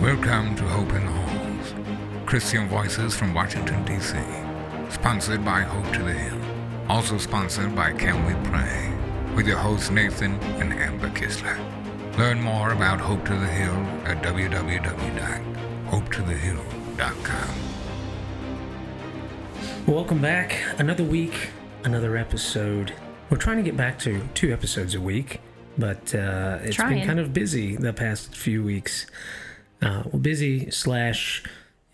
Welcome to Hope in the Halls, Christian Voices from Washington, D.C. Sponsored by Hope to the Hill. Also sponsored by Can We Pray, with your hosts Nathan and Amber Kisler. Learn more about Hope to the Hill at www.hopetothehill.com. Welcome back. Another week, another episode. We're trying to get back to two episodes a week, but uh, it's been kind of busy the past few weeks. Uh, well, busy slash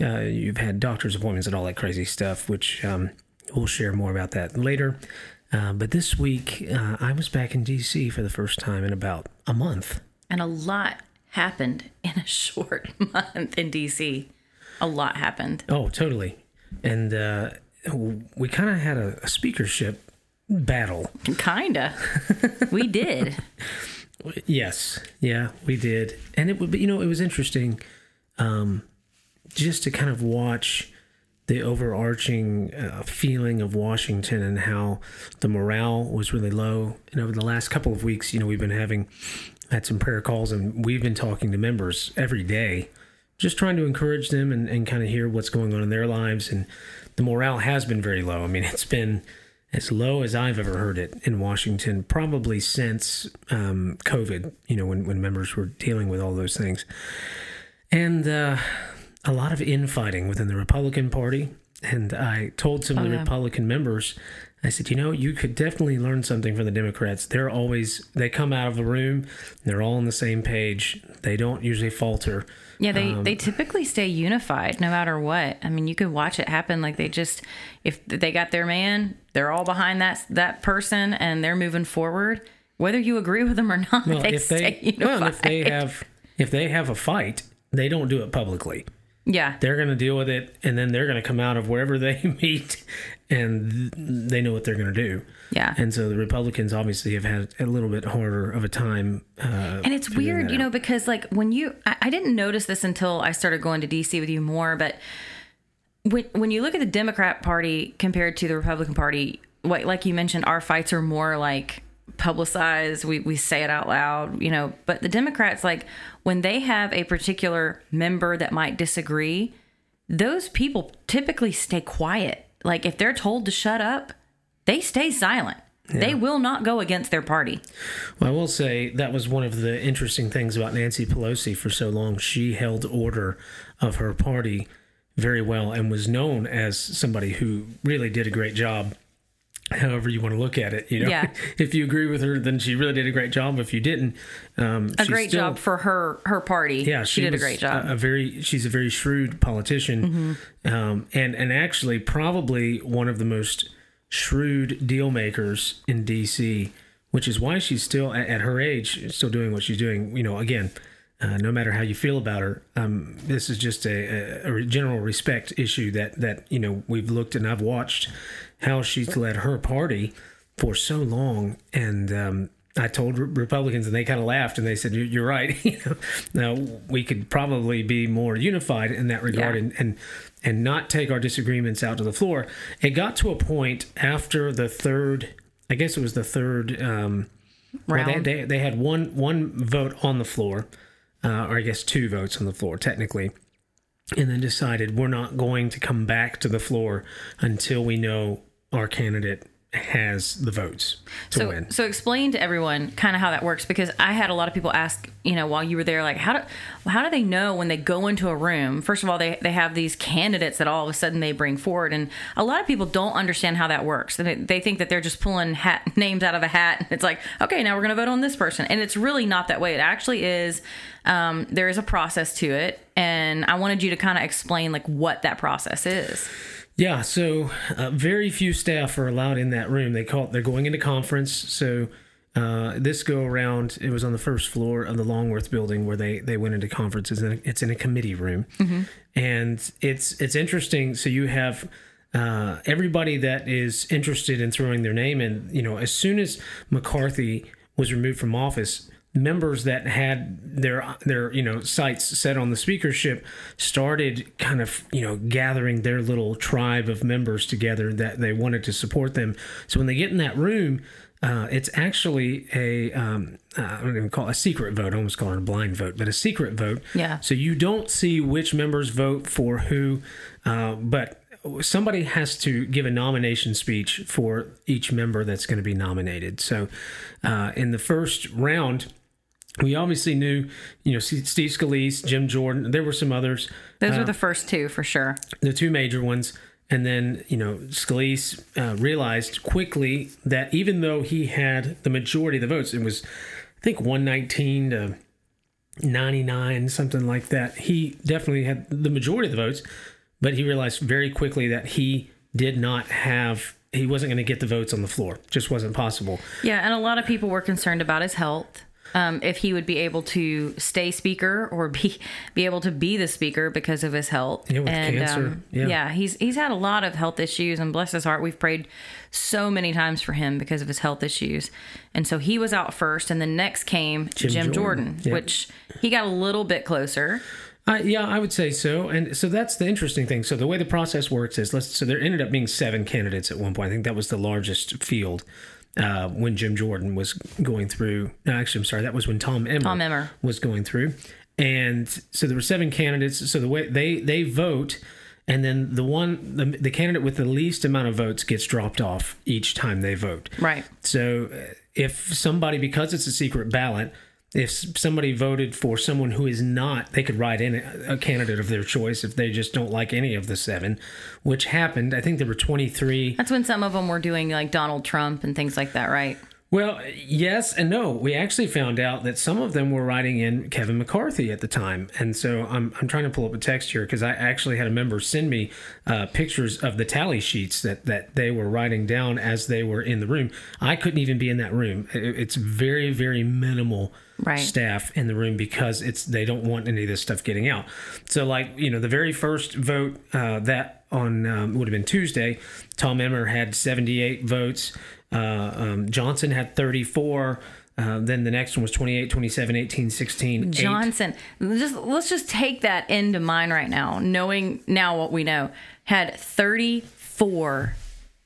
uh, you've had doctor's appointments and all that crazy stuff, which um, we'll share more about that later. Uh, but this week, uh, I was back in DC for the first time in about a month. And a lot happened in a short month in DC. A lot happened. Oh, totally. And uh, we kind of had a, a speakership battle. Kinda. we did. Yes, yeah, we did, and it would be you know it was interesting, um, just to kind of watch the overarching uh, feeling of Washington and how the morale was really low. And over the last couple of weeks, you know, we've been having had some prayer calls, and we've been talking to members every day, just trying to encourage them and, and kind of hear what's going on in their lives. And the morale has been very low. I mean, it's been as low as I've ever heard it in Washington, probably since um, COVID, you know, when, when members were dealing with all those things. And uh, a lot of infighting within the Republican Party. And I told some of the yeah. Republican members, I said, you know, you could definitely learn something from the Democrats. They're always, they come out of the room, they're all on the same page. They don't usually falter. Yeah, they, Um, they typically stay unified no matter what. I mean, you could watch it happen. Like they just, if they got their man, they're all behind that that person and they're moving forward. Whether you agree with them or not, Well, they if stay they, unified. well, if they have, if they have a fight, they don't do it publicly. yeah, they're going to deal with it and then they're going to come out of wherever they meet and th- they know what they're going to do yeah. and so the republicans obviously have had a little bit harder of a time uh, And it's weird, you know, out. because like when you, I, I didn't notice this until I started going to DC with you more, but when when you look at the Democrat Party compared to the Republican Party, what like you mentioned, our fights are more like publicized. We we say it out loud, you know. But the Democrats, like when they have a particular member that might disagree, those people typically stay quiet. Like if they're told to shut up, they stay silent. They will not go against their party. well, i will say that was one of the interesting things about nancy pelosi for so long she held order of her party very well and was known as somebody who really did a great job however you want to look at it you know Yeah. if you agree with her then she really did a great job if you didn't um A great still- job for her her party. Yeah, she, did a great job. A, a very, she's a very shrewd politician, um, and and actually probably one of the most shrewd deal makers in D.C. Which is why she's still at, at her age still doing what she's doing. You know, again, uh, no matter how you feel about her, um, this is just a, a, a general respect issue that that you know we've looked and I've watched how she's led her party for so long, and um, I told Re- Republicans, and they kind of laughed, and they said, "You- "You're right. you know, now we could probably be more unified in that regard, Yeah. and and and not take our disagreements out to the floor." It got to a point after the third, I guess it was the third. Um, well, they, Round. they they had one one vote on the floor, uh, or I guess two votes on the floor technically, and then decided we're not going to come back to the floor until we know our candidate has the votes to so, win. so explain to everyone kind of how that works because I had a lot of people ask, you know, while you were there, like how do how do they know when they go into a room? First of all, they they have these candidates that all of a sudden they bring forward, and a lot of people don't understand how that works. They, they think that they're just pulling hat names out of a hat, and it's like, okay, now we're going to vote on this person, and it's really not that way. It actually is. Um, there is a process to it, and I wanted you to kind of explain like what that process is. Yeah, so uh, very few staff are allowed in that room. They call it, they're going into conference. So uh, this go around, it was on the first floor of the Longworth building where they they went into conferences, and it's in a committee room, and it's it's interesting. So you have. Uh, everybody that is interested in throwing their name in, you know, as soon as McCarthy was removed from office, members that had their their you know sights set on the speakership started kind of you know gathering their little tribe of members together that they wanted to support them so when they get in that room Uh, it's actually a um, uh, I don't even call it a secret vote. I almost call it a blind vote, but a secret vote. Yeah. So you don't see which members vote for who, uh, but somebody has to give a nomination speech for each member that's going to be nominated. So uh, in the first round, we obviously knew, you know, Steve Scalise, Jim Jordan. There were some others. Those were the first two for sure. the two major ones. And then, you know, Scalise uh, realized quickly that even though he had the majority of the votes, it was, I think, 119 to 99, something like that. He definitely had the majority of the votes, but he realized very quickly that he did not have, he wasn't going to get the votes on the floor. Just wasn't possible. Yeah, and a lot of people were concerned about his health. Um, if he would be able to stay speaker or be be able to be the speaker because of his health. Yeah, with and cancer. Um, Yeah. he's he's had a lot of health issues, and bless his heart, we've prayed so many times for him because of his health issues. And so he was out first, and then next came Jim, Jim Jordan, Jordan. Yeah. which he got a little bit closer. Uh, yeah, I would say so. And so that's the interesting thing. So the way the process works is, let's. So there ended up being seven candidates at one point. I think that was the largest field uh, when Jim Jordan was going through. No, actually, I'm sorry. That was when Tom Emmer, Tom Emmer. was going through. And so there were seven candidates. So the way they they vote, and then the one the, the candidate with the least amount of votes gets dropped off each time they vote. Right. So uh, if somebody, because it's a secret ballot, if somebody voted for someone who is not, they could write in a, candidate of their choice if they just don't like any of the seven, which happened. I think there were 23. That's when some of them were doing like Donald Trump and things like that, right? Well, yes and no. We actually found out that some of them were writing in Kevin McCarthy at the time. And so I'm, I'm trying to pull up a text here because I actually had a member send me uh, pictures of the tally sheets that, that they were writing down as they were in the room. I couldn't even be in that room. It- It's very, very minimal Right. staff in the room because it's they don't want any of this stuff getting out. So, like, you know, the very first vote uh, that on um, would have been Tuesday, Tom Emmer had 78 votes. Uh, um, Johnson had 34. Uh, then the next one was 28, 27, 18, 16. eight. Johnson. Just let's just take that into mind right now, knowing now what we know. Had 34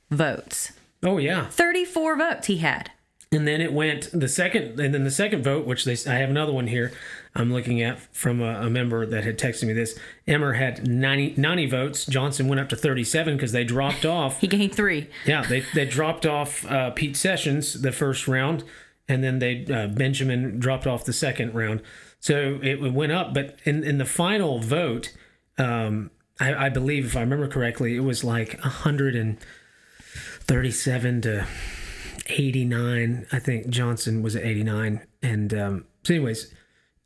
votes. Oh, yeah. 34 votes he had. And then it went the second, and then the second vote, which they, I have another one here I'm looking at from a, a member that had texted me this. Emmer had 90, 90 votes. Johnson went up to 37 because they dropped off. He gained three. Yeah, they, they dropped off uh, Pete Sessions the first round, and then they uh, Benjamin dropped off the second round. So it went up, but in, in the final vote, um, I, I believe if I remember correctly, it was like 137 to 89. I think Johnson was at 89, and um, so anyways,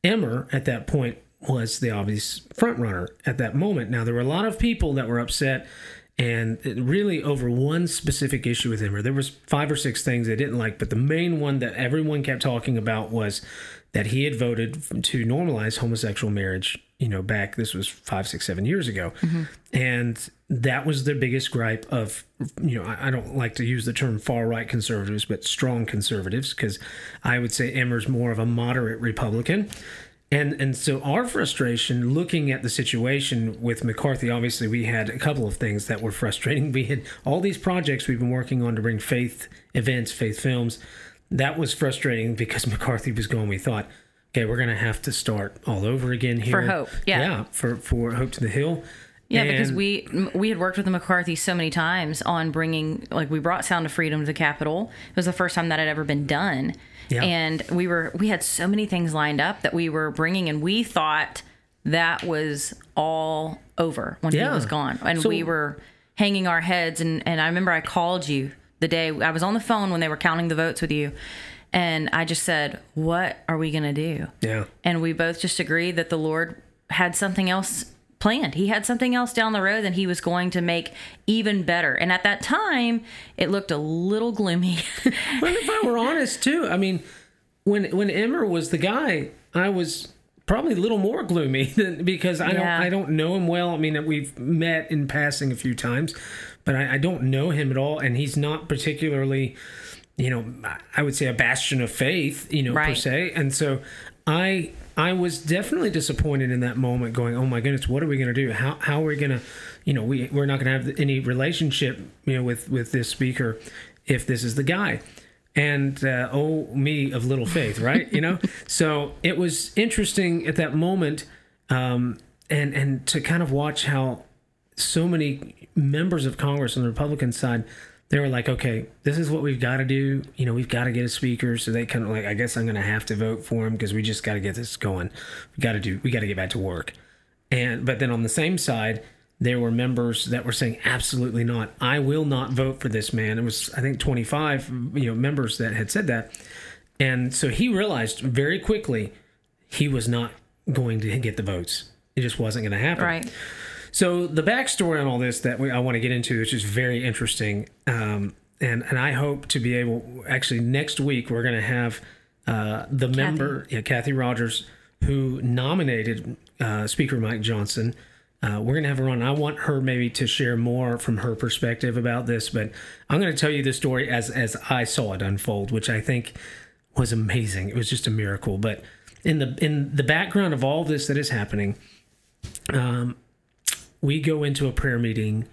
Emmer at that point was the obvious front runner at that moment. Now there were a lot of people that were upset and really over one specific issue with Emmer. There was five or six things they didn't like, but the main one that everyone kept talking about was that he had voted to normalize homosexual marriage. You know, back this was five, six, seven years ago, mm-hmm. and that was the biggest gripe of you know I, I don't like to use the term far right conservatives, but strong conservatives because I would say Emmer's more of a moderate Republican. And and so our frustration looking at the situation with McCarthy, obviously we had a couple of things that were frustrating. We had all these projects we've been working on to bring faith events, faith films. That was frustrating because McCarthy was gone. We thought, okay, we're gonna have to start all over again here. For Hope, yeah. Yeah, for for Hope to the Hill. Yeah, because we we had worked with the McCarthy so many times on bringing like we brought Sound of Freedom to the Capitol. It was the first time that had ever been done, Yeah. and we were we had so many things lined up that we were bringing, and we thought that was all over when Yeah. he was gone, and So- we were hanging our heads. And and I remember I called you the day I was on the phone when they were counting the votes with you, and I just said, "What are we gonna do?" Yeah. and we both just agreed that the Lord had something else planned. He had something else down the road that he was going to make even better. And at that time, it looked a little gloomy. Well, if I were honest too, I mean, when when Emmer was the guy, I was probably a little more gloomy than because I Yeah. don't I don't know him well. I mean, we've met in passing a few times, but I, I don't know him at all, and he's not particularly, you know, I would say a bastion of faith, you know, per se. And so, I I was definitely disappointed in that moment, going, "Oh my goodness, what are we going to do? How how are we going to, you know, we we're not going to have any relationship, you know, with with this speaker if this is the guy." and uh, oh me of little faith, right? you know, so it was interesting at that moment, um, and and to kind of watch how so many members of Congress on the Republican side, they were like, okay, this is what we've got to do. You know, we've got to get a speaker. So they kind of like, I guess I'm going to have to vote for him because we just got to get this going. We got to do, we got to get back to work. And but then on the same side, there were members that were saying absolutely not. I will not vote for this man. It was I think 25 you know members that had said that. And so he realized very quickly he was not going to get the votes. It just wasn't going to happen. Right. So the backstory on all this that we, I want to get into, is very interesting, um, and and I hope to be able. Actually, next week we're going to have uh, the member, yeah, Cathy Rodgers, who nominated uh, Speaker Mike Johnson. Uh, we're going to have her on. I want her maybe to share more from her perspective about this, but I'm going to tell you the story as as I saw it unfold, which I think was amazing. It was just a miracle. But in the in the background of all this that is happening, um, we go into a prayer meeting.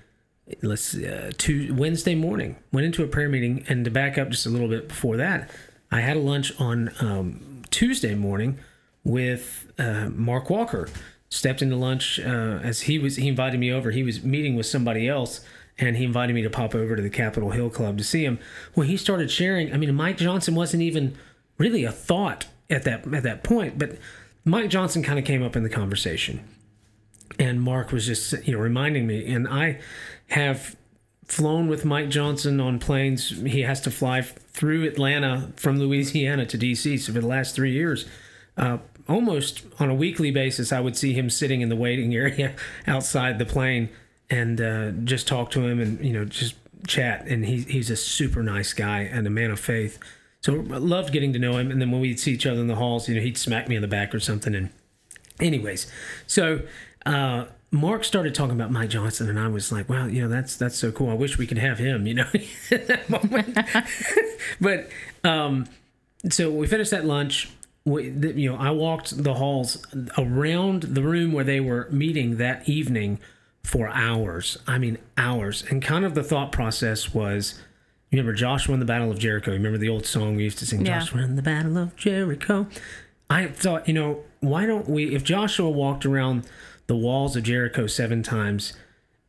Let's uh, to Wednesday morning. Went into a prayer meeting, and to back up just a little bit before that, I had a lunch on um, Tuesday morning with uh, Mark Walker. Stepped into lunch uh, as he was. He invited me over. He was meeting with somebody else, and he invited me to pop over to the Capitol Hill Club to see him. When he started sharing, I mean, Mike Johnson wasn't even really a thought at that at that point, but Mike Johnson kind of came up in the conversation, and Mark was just you know reminding me, and I have flown with Mike Johnson on planes. He has to fly through Atlanta from Louisiana to D.C. So for the last three years, uh, almost on a weekly basis, I would see him sitting in the waiting area outside the plane and uh, just talk to him and you know just chat. And he, he's a super nice guy and a man of faith. So I loved getting to know him. And then when we'd see each other in the halls, you know, he'd smack me in the back or something. And anyways, so uh, Mark started talking about Mike Johnson, and I was like, "Wow, you know, that's that's so cool. I wish we could have him." You know, at that moment. but um, so we finished that lunch. We, the, you know, I walked the halls around the room where they were meeting that evening for hours. I mean, hours. And kind of the thought process was, you remember Joshua in the Battle of Jericho? You remember the old song we used to sing, Yeah. Joshua in the Battle of Jericho? I thought, you know, why don't we, if Joshua walked around the walls of Jericho seven times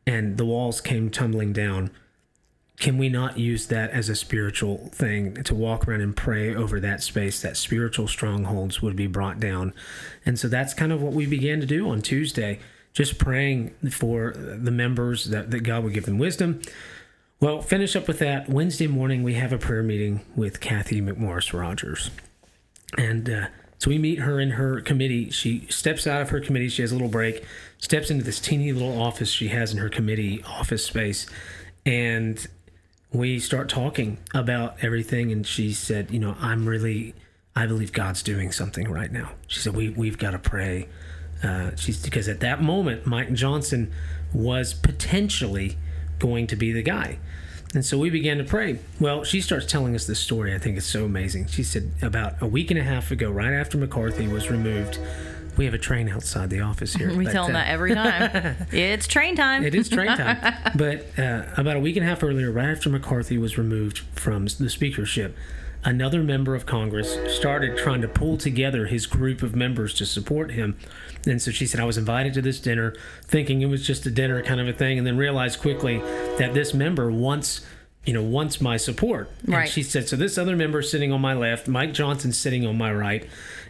and the walls came tumbling down, can we not use that as a spiritual thing to walk around and pray over that space? That spiritual strongholds would be brought down. And so that's kind of what we began to do on tuesday just praying for the members that, that god would give them wisdom. Well finish up with that. Wednesday morning we have a prayer meeting with Cathy McMorris Rodgers. And uh, so we meet her in her committee. She steps out of her committee. She has a little break, steps into this teeny little office she has in her committee office space. And we start talking about everything. And she said, You know, I'm really, I believe God's doing something right now. She said, we, We've got to pray. Uh, she's because at that moment, Mike Johnson was potentially going to be the guy. And so we began to pray. Well, she starts telling us this story. I think it's so amazing. She said about a week and a half ago, right after McCarthy was removed, we have a train outside the office here. We tell them uh, that every time. it's train time. it is train time. but uh, about a week and a half earlier, right after McCarthy was removed from the speakership, another member of Congress started trying to pull together his group of members to support him. And so she said, I was invited to this dinner thinking it was just a dinner kind of a thing, and then realized quickly that this member wants. You know, wants my support. And Right. she said, so this other member sitting on my left, Mike Johnson sitting on my right.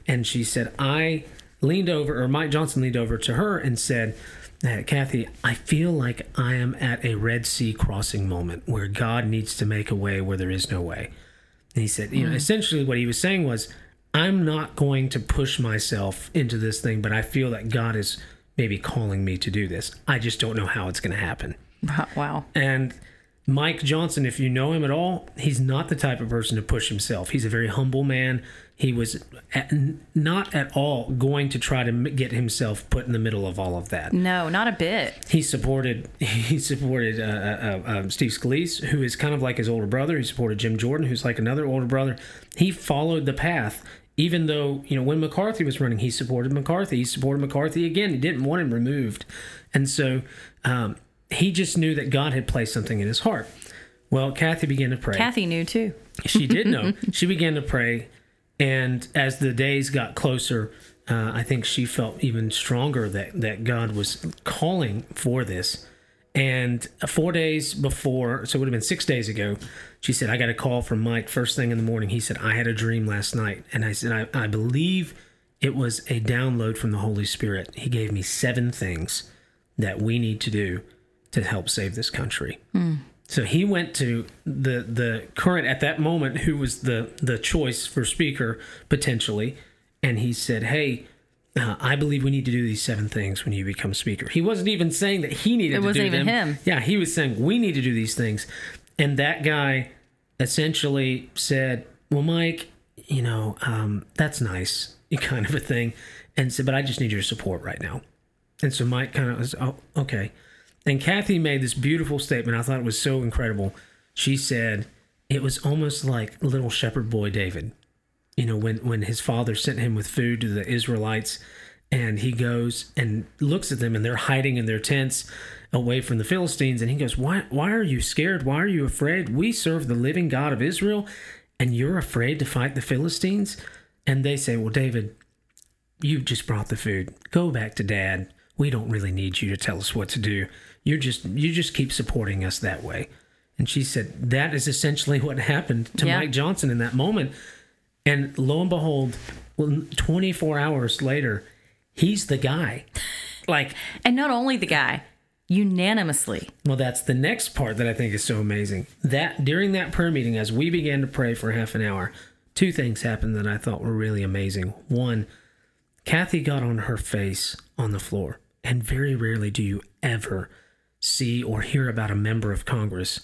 And she said, I leaned over, or Mike Johnson leaned over to her and said, uh, Cathy, I feel like I am at a Red Sea crossing moment where God needs to make a way where there is no way. And he said, you know, hmm. essentially what he was saying was, I'm not going to push myself into this thing, but I feel that God is maybe calling me to do this. I just don't know how it's going to happen. wow. And Mike Johnson, if you know him at all, he's not the type of person to push himself. He's a very humble man. He was at, not at all going to try to get himself put in the middle of all of that. No, not a bit. He supported he supported uh, uh, uh, Steve Scalise, who is kind of like his older brother. He supported Jim Jordan, who's like another older brother. He followed the path, even though you know when McCarthy was running, he supported McCarthy. He supported McCarthy again. He didn't want him removed, and so um, he just knew that God had placed something in his heart. Well, Cathy began to pray. Cathy knew too. She did know. she began to pray, and as the days got closer, uh, I think she felt even stronger that that God was calling for this. And four days before, so it would have been six days ago, she said, I got a call from Mike first thing in the morning. He said, I had a dream last night. And I said, I, I believe it was a download from the Holy Spirit. He gave me seven things that we need to do to help save this country. So he went to the the current at that moment who was the the choice for speaker potentially, and he said, "Hey, uh, I believe we need to do these seven things when you become speaker." He wasn't even saying that he needed It to wasn't do even them. him. Yeah, he was saying we need to do these things, and that guy essentially said, "Well, Mike, you know, um, that's nice, kind of a thing," and said, "But I just need your support right now." And so Mike kind of was, oh, okay. And Cathy made this beautiful statement. I thought it was so incredible. She said, it was almost like little shepherd boy David. You know, when, when his father sent him with food to the Israelites, and he goes and looks at them, and they're hiding in their tents away from the Philistines. And he goes, Why, why are you scared? Why are you afraid? We serve the living God of Israel, and you're afraid to fight the Philistines? And they say, Well, David, you've just brought the food. Go back to dad. We don't really need you to tell us what to do. You're just you just keep supporting us that way. And she said that is essentially what happened to Yeah. Mike Johnson in that moment. And lo and behold, well, 24 hours later, he's the guy. Like, And not only the guy, unanimously. well, that's the next part that I think is so amazing. That during that prayer meeting, as we began to pray for half an hour, two things happened that I thought were really amazing. One, Cathy got on her face on the floor, and very rarely do you ever see or hear about a member of Congress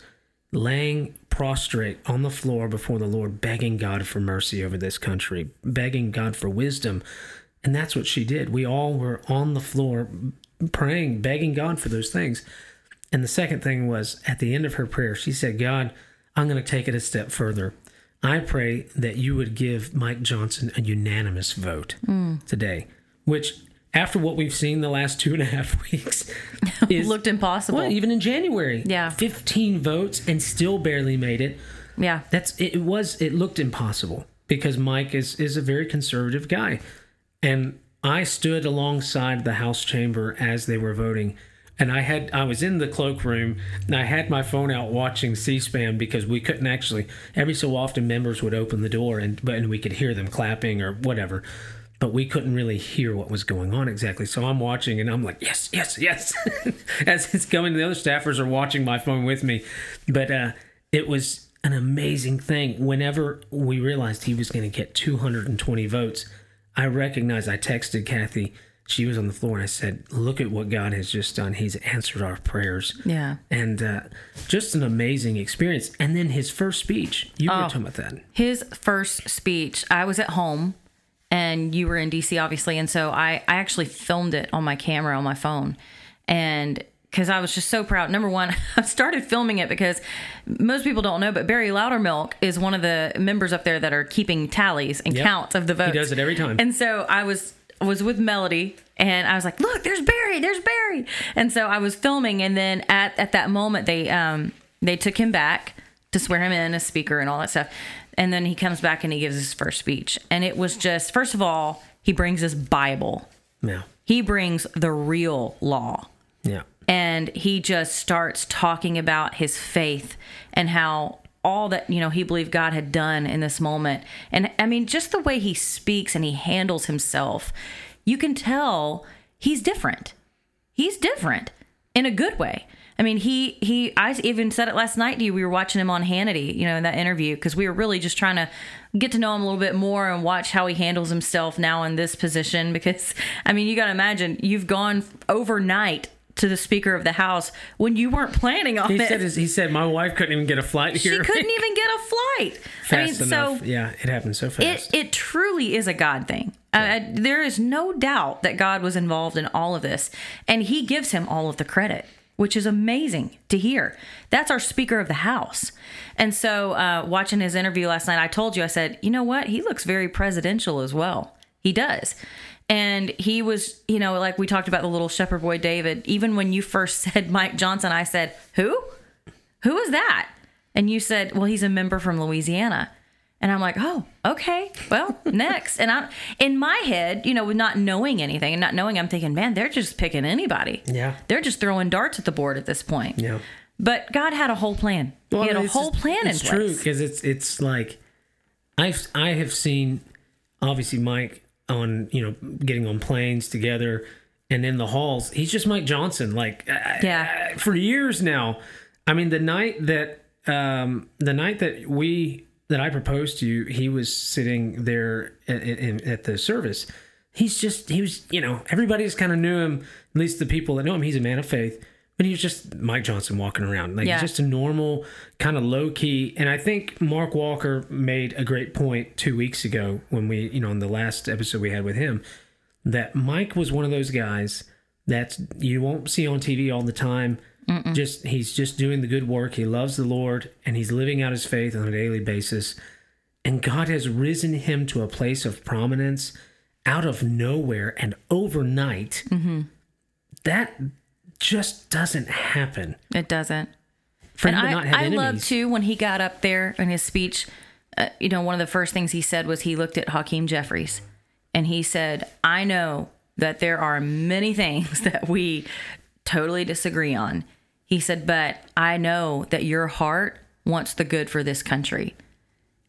laying prostrate on the floor before the Lord, begging God for mercy over this country, begging God for wisdom. And that's what she did. We all were on the floor praying, begging God for those things. And the second thing was at the end of her prayer, she said, God, I'm going to take it a step further. I pray that you would give Mike Johnson a unanimous vote mm. today, which, after what we've seen the last two and a half weeks, is Looked impossible. well, even in January, Yeah. 15 votes and still barely made it. yeah. That's it, it was it looked impossible because Mike is is a very conservative guy. And I stood alongside the House chamber as they were voting and I had I was in the cloakroom and I had my phone out watching C-SPAN because we couldn't actually every so often members would open the door and but and we could hear them clapping or whatever but we couldn't really hear what was going on exactly. So I'm watching and I'm like, yes, yes, yes. As it's coming, the other staffers are watching my phone with me. But uh, it was an amazing thing. Whenever we realized he was going to get 220 votes, I recognized, I texted Cathy. She was on the floor and I said, look at what God has just done. He's answered our prayers. Yeah. And uh, just an amazing experience. And then his first speech, you were Oh. talking about that. His first speech, I was at home and you were in DC, obviously. And so I, I actually filmed it on my camera on my phone. And because I was just so proud. Number one, I started filming it because most people don't know, but Barry Loudermilk is one of the members up there that are keeping tallies and Yep. counts of the votes. He does it every time. And so I was was with Melody and I was like, "Look, there's Barry, there's Barry." And so I was filming and then at at that moment they um they took him back to swear him in as speaker and all that stuff. And then he comes back and he gives his first speech. And it was just first of all, he brings his Bible. Yeah. He brings the real law Yeah. and he just starts talking about his faith and how all that you know he believed God had done in this moment. And I mean just the way he speaks and he handles himself, you can tell he's different. He's different in a good way. I mean, he he. I even said it last night to you. We were watching him on Hannity, you know, in that interview because we were really just trying to get to know him a little bit more and watch how he handles himself now in this position. Because I mean, you got to imagine you've gone overnight to the Speaker of the House when you weren't planning on He it. said, his, he said, my wife couldn't even get a flight here. she couldn't even get a flight. fast I mean, enough. so yeah, it happened so fast. It, it truly is a God thing. Uh, there is no doubt that God was involved in all of this, and He gives him all of the credit, which is amazing to hear. That's our Speaker of the House, and so uh, watching his interview last night, I told you, I said, you know what? He looks very presidential as well. He does. And he was, you know, like we talked about the little shepherd boy David. Even when you first said Mike Johnson, I said, "Who? Who is that?" And you said, well, he's a member from Louisiana. And I'm like, oh, okay, well, next. And I'm in my head, you know, with not knowing anything and not knowing, I'm thinking, man, they're just picking anybody. Yeah. They're just throwing darts at the board at this point. Yeah. But God had a whole plan. Well, he had I mean, a whole just- plan in it's true because it's it's like I've I have seen obviously Mike on you know getting on planes together and in the halls he's just Mike Johnson like Yeah. uh, for years now. I mean the night that um the night that we that I proposed to you he was sitting there at, at, at the service. He's just he was you know everybody just kind of knew him at least the people that know him. He's a man of faith. But he was just Mike Johnson walking around, like Yeah. just a normal, kind of low key. And I think Mark Walker made a great point two weeks ago when we, you know, in the last episode we had with him, that Mike was one of those guys that you won't see on TV all the time. Just he's just doing the good work. He loves the Lord and he's living out his faith on a daily basis. And God has risen him to a place of prominence out of nowhere and overnight. That just doesn't happen. It doesn't. For and I, I love too when he got up there in his speech. Uh, you know, one of the first things he said was he looked at Hakeem Jeffries and he said, I know that there are many things that we totally disagree on. He said, but I know that your heart wants the good for this country.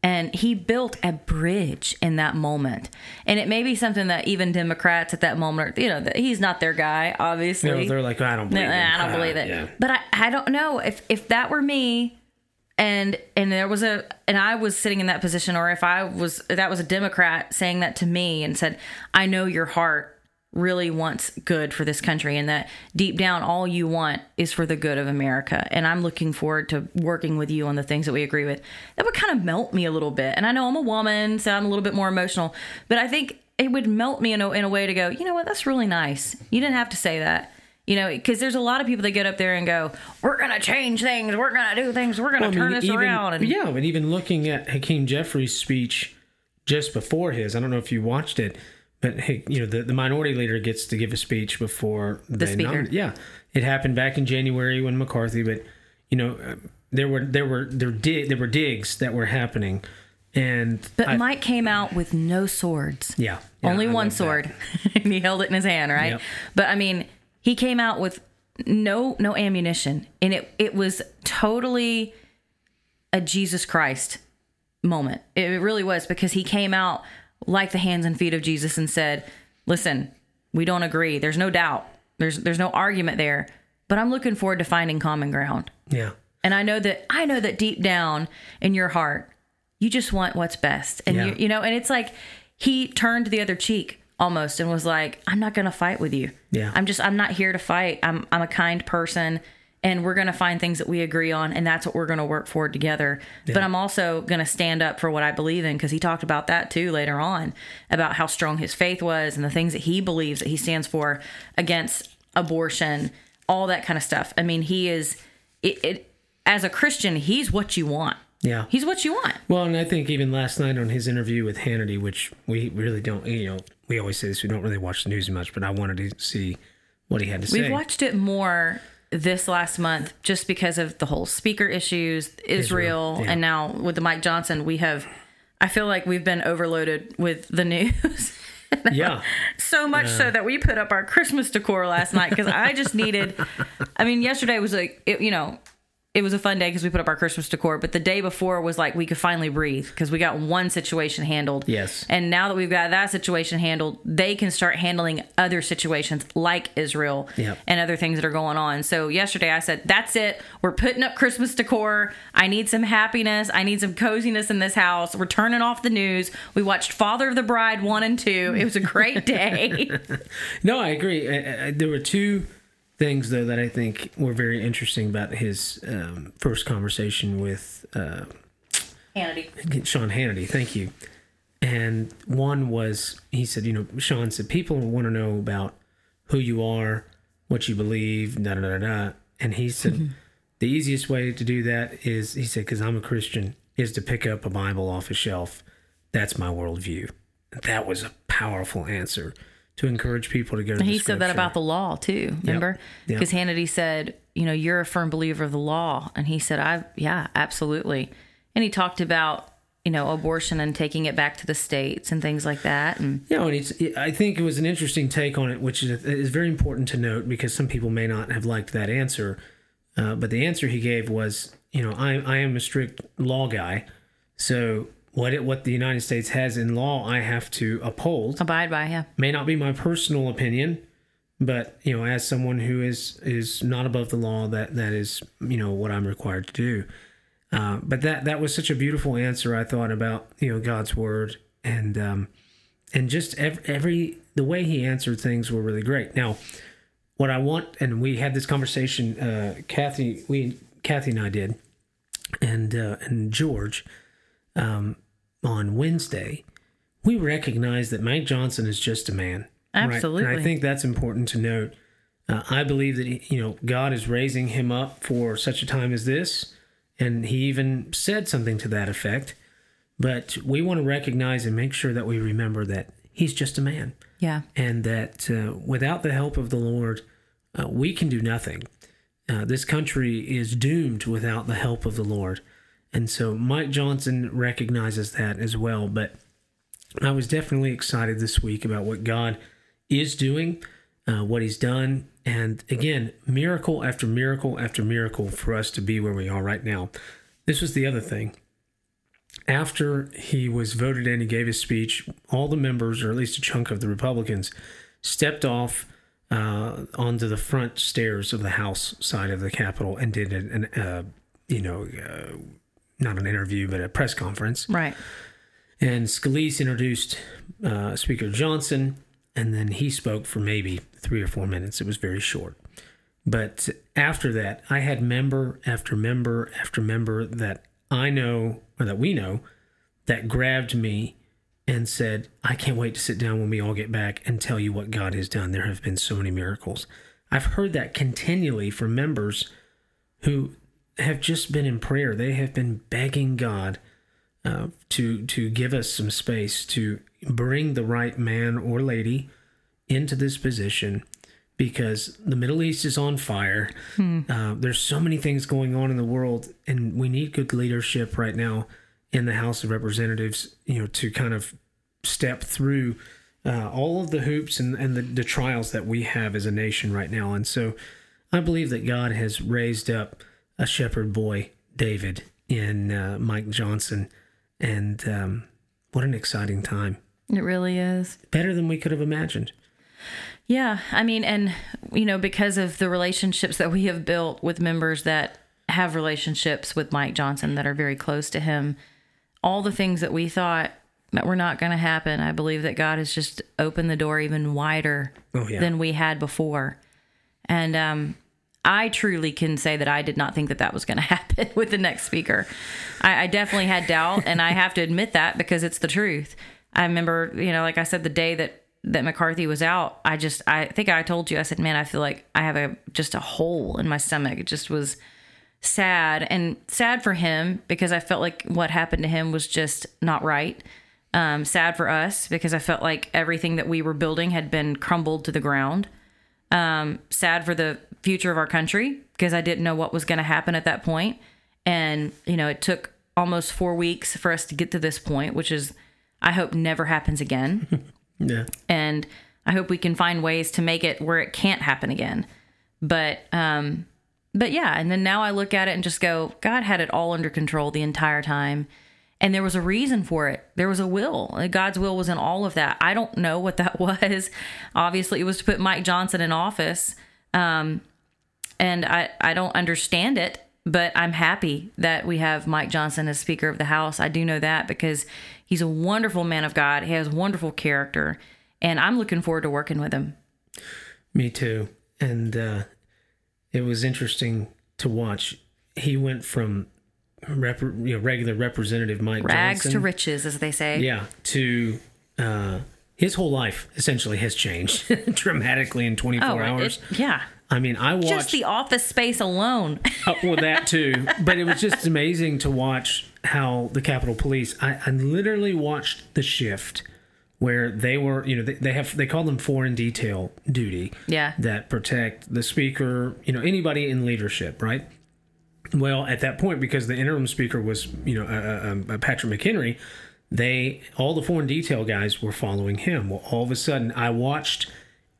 And he built a bridge in that moment. And it may be something that even Democrats at that moment, are, you know, he's not their guy, obviously. You know, they're like, I don't believe No, it. I don't believe it. yeah. But I, I don't know if if that were me, and and there was a and I was sitting in that position, or if I was that was a Democrat saying that to me and said, I know your heart really wants good for this country, and that deep down all you want is for the good of America, and I'm looking forward to working with you on the things that we agree with. That would kind of melt me a little bit, and I know I'm a woman, so I'm a little bit more emotional, but I think it would melt me in a, in a way to go, you know what, that's really nice. You didn't have to say that. You know, because there's a lot of people that get up there and go, "We're gonna change things. We're gonna do things. We're gonna I mean, turn this even- around." And yeah, but even looking at Hakeem Jeffries' speech just before his, I don't know if you watched it, but hey, you know the, the minority leader gets to give a speech before the speaker. yeah, it happened back in January when McCarthy, but you know uh, there were there were there dig there were digs that were happening, and but I- Mike came out with no swords. yeah, yeah, only I one sword, and he held it in his hand, right? Yep. But I mean, he came out with no no ammunition, and it it was totally a Jesus Christ moment. It really was because he came out like the hands and feet of Jesus and said, "Listen, we don't agree. There's no doubt. There's there's no argument there, but I'm looking forward to finding common ground." Yeah, And I know that I know that deep down in your heart, you just want what's best. And Yeah. you you know, and it's like he turned the other cheek almost and was like, I'm not gonna fight with you. Yeah. I'm just I'm not here to fight. I'm I'm a kind person and we're gonna find things that we agree on and that's what we're gonna work for together. But I'm also gonna stand up for what I believe in because he talked about that too later on about how strong his faith was and the things that he believes that he stands for against abortion, all that kind of stuff. I mean, he is it, it as a Christian, he's what you want. yeah. He's what you want. Well, and I think even last night on his interview with Hannity, which we really don't, you know, we always say this, we don't really watch the news much, but I wanted to see what he had to say. We've watched it more this last month just because of the whole speaker issues, Israel, Israel, yeah. and now with the Mike Johnson, we have. I feel like we've been overloaded with the news. yeah, so much so that we put up our Christmas decor last night because I just needed. I mean, yesterday was like it, you know, it was a fun day because we put up our Christmas decor, but the day before was like we could finally breathe because we got one situation handled. Yes. and now that we've got that situation handled, they can start handling other situations like Israel Yep. and other things that are going on. So yesterday I said, "That's it. We're putting up Christmas decor. I need some happiness. I need some coziness in this house. We're turning off the news. We watched Father of the Bride one and two. It was a great day." no, I agree. I, I, there were two things though that I think were very interesting about his um, first conversation with uh, Hannity. Sean Hannity. Thank you. And one was he said, you know, Sean said people want to know about who you are, what you believe, da da da da. And he said the easiest way to do that is he said because I'm a Christian is to pick up a Bible off a shelf. That's my worldview. That was a powerful answer to encourage people to go to He said that about the law too. Remember? Yep. Because Hannity said, you know, you're a firm believer of the law, and he said, I, yeah, absolutely. And he talked about, you know, abortion and taking it back to the states and things like that. And Yeah, and it's, I think it was an interesting take on it, which is, is very important to note because some people may not have liked that answer. Uh, but the answer he gave was, you know, I, I am a strict law guy. So what it, what the United States has in law, I have to uphold. abide by, yeah. May not be my personal opinion, but you know, as someone who is is not above the law, that that is you know what I'm required to do. Uh, but that that was such a beautiful answer. I thought about you know God's word and um, and just every, every the way he answered things were really great. Now, what I want, and we had this conversation, uh, Cathy, we Cathy and I did, and uh, and George, um, on Wednesday, we recognize that Mike Johnson is just a man. right? And Absolutely. I think that's important to note. Uh, I believe that he, you know God is raising him up for such a time as this, and he even said something to that effect. But we want to recognize and make sure that we remember that he's just a man Yeah. and that uh, without the help of the Lord, uh, we can do nothing. Uh, this country is doomed without the help of the Lord. And so Mike Johnson recognizes that as well. But I was definitely excited this week about what God is doing, uh, what He's done. And again, miracle after miracle after miracle for us to be where we are right now. This was the other thing after he was voted in, he gave his speech. All the members, or at least a chunk of the Republicans, stepped off uh, onto the front stairs of the House side of the Capitol and did an, an uh, you know, uh, not an interview, but a press conference. Right. And Scalise introduced uh, Speaker Johnson, and then he spoke for maybe three or four minutes. It was very short. But after that, I had member after member after member that I know, or that we know, that grabbed me and said, I can't wait to sit down when we all get back and tell you what God has done. There have been so many miracles. I've heard that continually from members who have just been in prayer. They have been begging God uh, to to give us some space to bring the right man or lady into this position because the Middle East is on fire. Uh, there's so many things going on in the world, and we need good leadership right now in the House of Representatives. You know, to kind of step through uh, all of the hoops and, and the, the trials that we have as a nation right now. And so, I believe that God has raised up a shepherd boy, David, in uh, Mike Johnson, and um, what an exciting time! It really is. Better than we could have imagined. Yeah, I mean, and you know, because of the relationships that we have built with members that have relationships with Mike Johnson that are very close to him, all the things that we thought that were not going to happen, I believe that God has just opened the door even wider Oh, yeah. than we had before. And um, I truly can say that I did not think that that was going to happen with the next speaker. I, I definitely had doubt, and I have to admit that because it's the truth. I remember, you know, like I said, the day that that McCarthy was out, I just, I think I told you, I said, man, I feel like I have a just a hole in my stomach. It just was sad and sad for him because I felt like what happened to him was just not right. Um, sad for us because I felt like everything that we were building had been crumbled to the ground. Um, sad for the future of our country because I didn't know what was going to happen at that point. And, you know, it took almost four weeks for us to get to this point, which is, I hope never happens again. Yeah. and I hope we can find ways to make it where it can't happen again. But um but yeah, and then now I look at it and just go, God had it all under control the entire time. And there was a reason for it. There was a will. God's will was in all of that. I don't know what that was. Obviously, it was to put Mike Johnson in office. Um, and I, I don't understand it, but I'm happy that we have Mike Johnson as Speaker of the House. I do know that because he's a wonderful man of God. He has wonderful character, and I'm looking forward to working with him. Me too. And uh, it was interesting to watch. He went from rep- you know, regular Representative Mike Rags Johnson, to riches, as they say. yeah, to uh, his whole life essentially has changed dramatically in 24 Oh, hours. it- yeah. I mean, I watched Just the office space alone. Uh, well, that too. But it was just amazing to watch how the Capitol Police. I, I literally watched the shift where they were, you know, they, they have they call them foreign detail duty. Yeah. That protect the speaker, you know, anybody in leadership, right? Well, at that point, because the interim speaker was, you know, uh, uh, uh, Patrick McHenry, they all the foreign detail guys were following him. Well, all of a sudden, I watched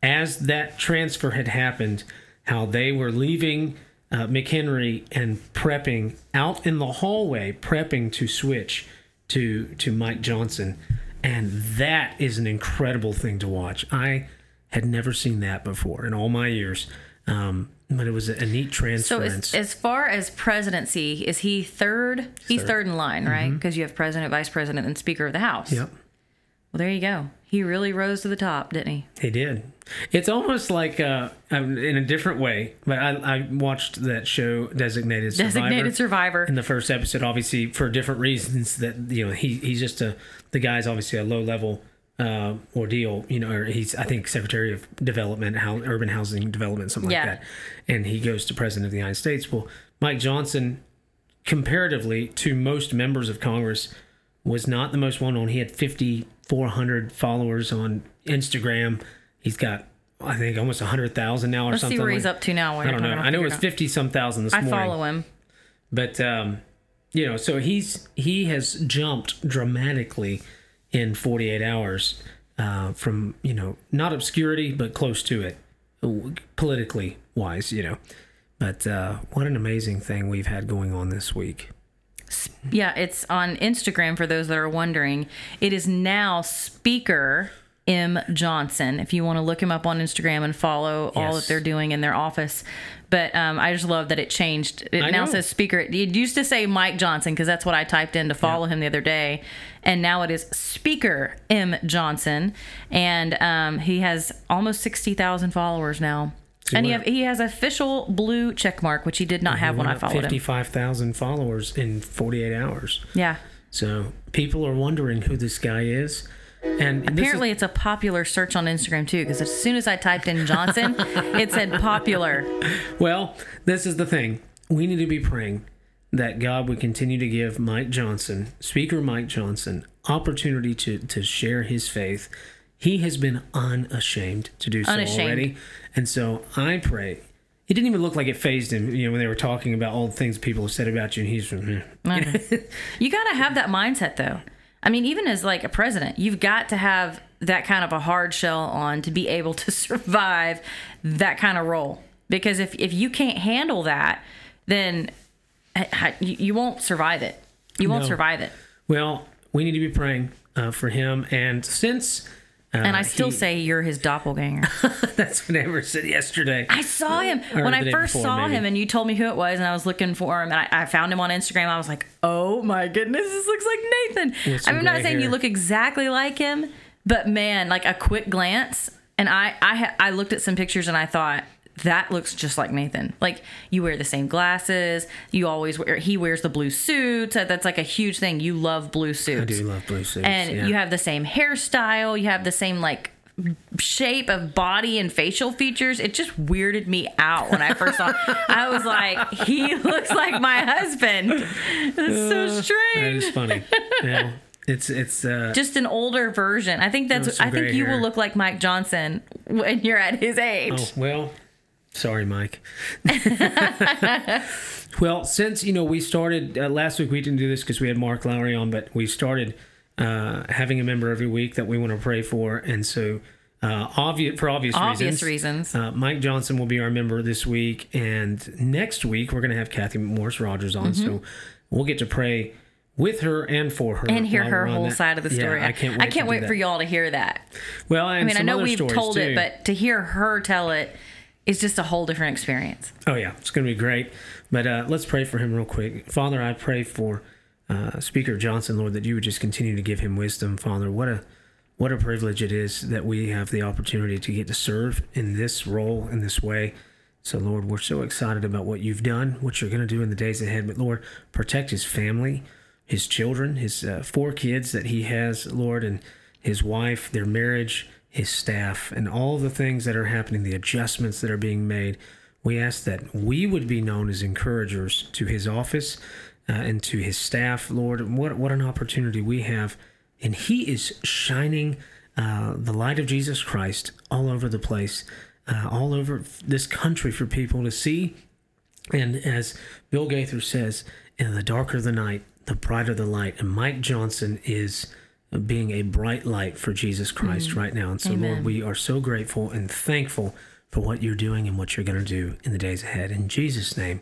as that transfer had happened, how they were leaving uh, McHenry and prepping out in the hallway, prepping to switch to to Mike Johnson, and that is an incredible thing to watch. I had never seen that before in all my years. Um, but it was a, neat So as, as far as presidency, is he third? He's third. third in line, right? Because you have president, vice president, and speaker of the house. yep. Well, there you go. He really rose to the top, didn't he? He did. It's almost like uh, um, in a different way, but I, I watched that show, Designated Survivor. Designated survivor. In the first episode, obviously for different reasons. That you know, he he's just a the guy's obviously a low level uh, ordeal. You know, or he's I think Secretary of Development, how, Urban Housing Development, something Yeah. like that. And he goes to President of the United States. Well, Mike Johnson, comparatively to most members of Congress, was not the most well known. He had 5,400 followers on Instagram. He's got, I think, almost 100,000 now or Let's something. see where he's up to now. I don't know. I know it was 50 some thousand this it out. I follow him. But um, you know, so he's he has jumped dramatically in 48 hours uh, from you know not obscurity but close to it, politically wise, you know. But uh, what an amazing thing we've had going on this week. Yeah, it's on Instagram for those that are wondering. It is now Speaker M Johnson. If you want to look him up on Instagram and follow all that they're doing in their office. But um, I just love that it changed. It I now know. says Speaker. It used to say Mike Johnson because that's what I typed in to follow him the other day, and now it is Speaker M Johnson, and um, he has almost sixty thousand followers now. And he, have, he has official blue check mark, which he did not have when I followed him. 55,000 followers in 48 hours. Yeah. So people are wondering who this guy is. And this is- Apparently, it's a popular search on Instagram too, because as soon as I typed in Johnson, it said popular. Well, this is the thing. We need to be praying that God would continue to give Mike Johnson, Speaker Mike Johnson, opportunity to to share his faith. He has been unashamed to do so Unashamed. already. And so I pray. It didn't even look like it fazed him, you know, when they were talking about all the things people have said about you, and he's from here. You got to have that mindset, though. I mean, even as like a president, you've got to have that kind of a hard shell on to be able to survive that kind of role. Because if if you can't handle that, then you you won't survive it. You won't No. survive it. Well, we need to be praying uh, for him. And since uh, And I still he- say you're his doppelganger. that's what Amber said yesterday. I saw him Or when I first before, saw maybe. him, and you told me who it was, and I was looking for him, and I, I found him on Instagram. I was like, "Oh my goodness, this looks like Nathan." I'm not saying you look exactly like him, but man, like a quick glance, and I I I looked at some pictures, and I thought that looks just like Nathan. Like you wear the same glasses, you always wear. He wears the blue suits. That's like a huge thing. You love blue suits. I do love blue suits. and yeah. you have the same hairstyle. You have the same like shape of body and facial features. It just weirded me out when I first saw. I was like, he looks like my husband. That's so strange. is funny. yeah, it's it's uh, Just an older version. I think that's. I think you hair. will look like Mike Johnson when you're at his age. oh well. Sorry, Mike. well, since you know we started uh, last week, we didn't do this because we had Mark Lowry on, but we started uh, having a member every week that we want to pray for, and so uh, obvious for obvious, Obvious reasons. reasons. Uh, Mike Johnson will be our member this week, and next week we're going to have Cathy McMorris Rodgers on, so we'll get to pray with her and for her Mm-hmm. and hear her whole that. side of the story. Yeah. I can't. Wait I can't wait that. for y'all to hear that. Well, I mean, I know we've told too. it, but to hear her tell it is just a whole different experience. Oh yeah, it's going to be great. But uh, let's pray for him real quick. Father, I pray for uh, Speaker Johnson, Lord, that you would just continue to give him wisdom. Father, what a what a privilege it is that we have the opportunity to get to serve in this role in this way. So, Lord, we're so excited about what you've done, what you're going to do in the days ahead. But Lord, protect his family, his children, his uh, four kids that he has, Lord, and his wife, their marriage, his staff, and all the things that are happening, the adjustments that are being made. We ask that we would be known as encouragers to his office uh, and to his staff, Lord. What what an opportunity we have, and he is shining uh, the light of Jesus Christ all over the place, uh, all over this country for people to see. And as Bill Gaither says, in the darker the night, the brighter the light. And Mike Johnson is being a bright light for Jesus Christ right now. And so, Lord, we are so grateful and thankful for what you're doing and what you're going to do in the days ahead. In Jesus' name,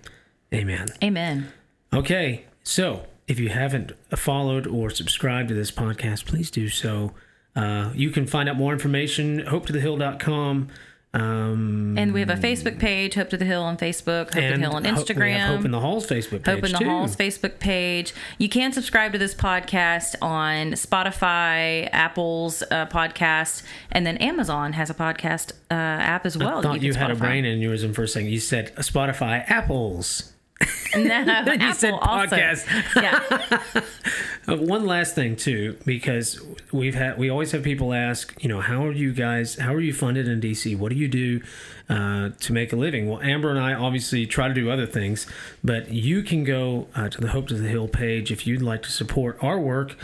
amen. Amen. Okay, so if you haven't followed or subscribed to this podcast, please do so. Uh, you can find out more information, hopetothehill.com. Um, And we have a Facebook page, Hope to the Hill on Facebook, Hope to the Hill on Instagram. Hope in the Halls Facebook page. Hope in the too. Halls Facebook page. You can subscribe to this podcast on Spotify, Apple's uh, podcast, and then Amazon has a podcast uh, app as well. I thought you, can had a Spotify. brain aneurysm for a second. You said Spotify, Apples. No, Then you Apple said also. podcast. Yeah, Uh, one last thing too, because we've had we always have people ask, you know, how are you guys? How are you funded in DC? What do you do uh, to make a living? Well, Amber and I obviously try to do other things, but you can go uh, to the Hope to the Hill page if you'd like to support our work.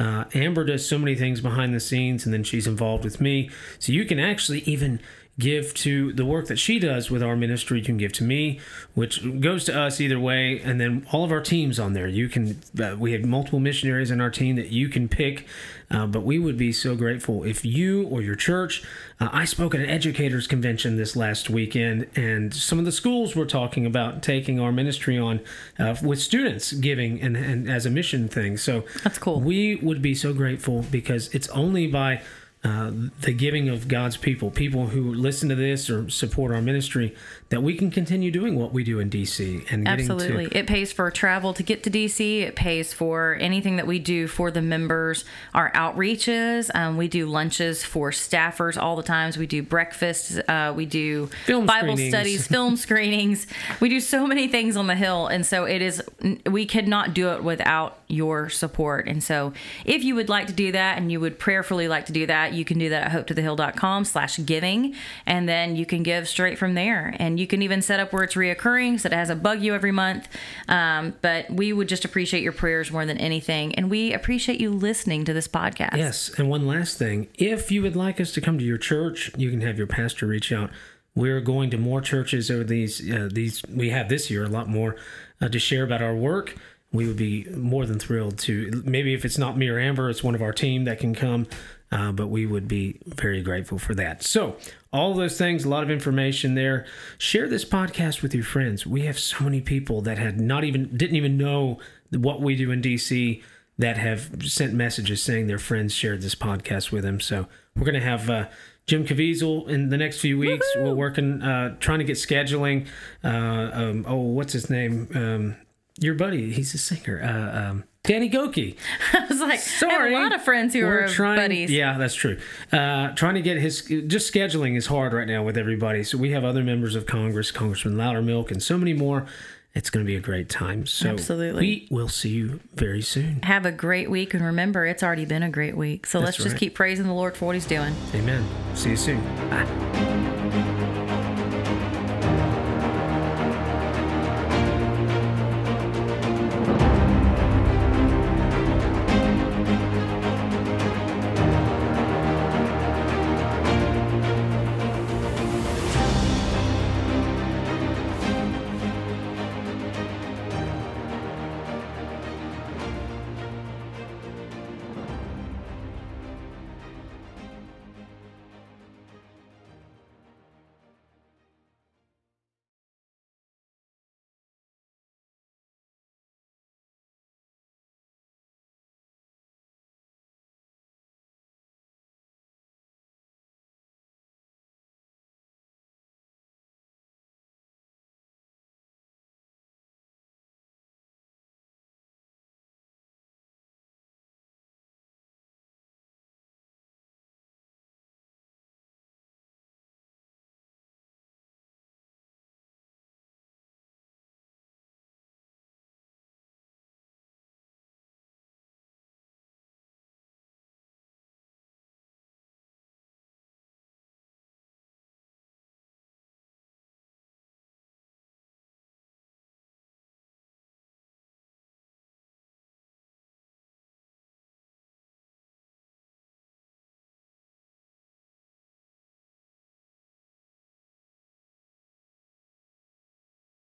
Uh, Amber does so many things behind the scenes, and then she's involved with me, so you can actually even give to the work that she does with our ministry. You can give to me, which goes to us either way, and then all of our teams on there. You can. Uh, we have multiple missionaries in our team that you can pick, uh, but we would be so grateful if you or your church. Uh, I spoke at an educators convention this last weekend, and some of the schools were talking about taking our ministry on uh, with students giving and, and as a mission thing. So That's cool. We would be so grateful because it's only by uh, the giving of God's people, people who listen to this or support our ministry, that we can continue doing what we do in DC and absolutely. to It pays for travel to get to DC. It pays for anything that we do for the members. Our outreaches. Um, we do lunches for staffers all the times. We do breakfasts. Uh, we do Film Bible screenings. studies, film screenings. We do so many things on the hill, and so it is. We could not do it without your support. And so, if you would like to do that, and you would prayerfully like to do that, you can do that at hopetothehill.com/slash giving, and then you can give straight from there. And you can even set up where it's reoccurring, so it has a bug you every month. Um, but we would just appreciate your prayers more than anything, and we appreciate you listening to this podcast. Yes, and one last thing. If you would like us to come to your church, you can have your pastor reach out. We're going to more churches over these uh, these we have this year a lot more uh, to share about our work. We would be more than thrilled to maybe if it's not me or Amber, it's one of our team that can come. Uh, but we would be very grateful for that. So, all those things, a lot of information there. Share this podcast with your friends. We have so many people that had not even didn't even know what we do in DC that have sent messages saying their friends shared this podcast with them. So we're going to have uh, Jim Caviezel in the next few weeks. We're working, uh, trying to get scheduling. Uh, um, oh, what's his name? Um, your buddy, he's a singer. Uh, um, Danny Gokey. I was like, I have a lot of friends who are trying, buddies. Yeah, that's true. Uh, trying to get his just scheduling is hard right now with everybody. So we have other members of Congress, Congressman Loudermilk, and so many more. It's going to be a great time. So Absolutely. we will see you very soon. Have a great week, and remember, it's already been a great week. So let's just keep praising the Lord for what He's doing. Amen. See you soon. Bye.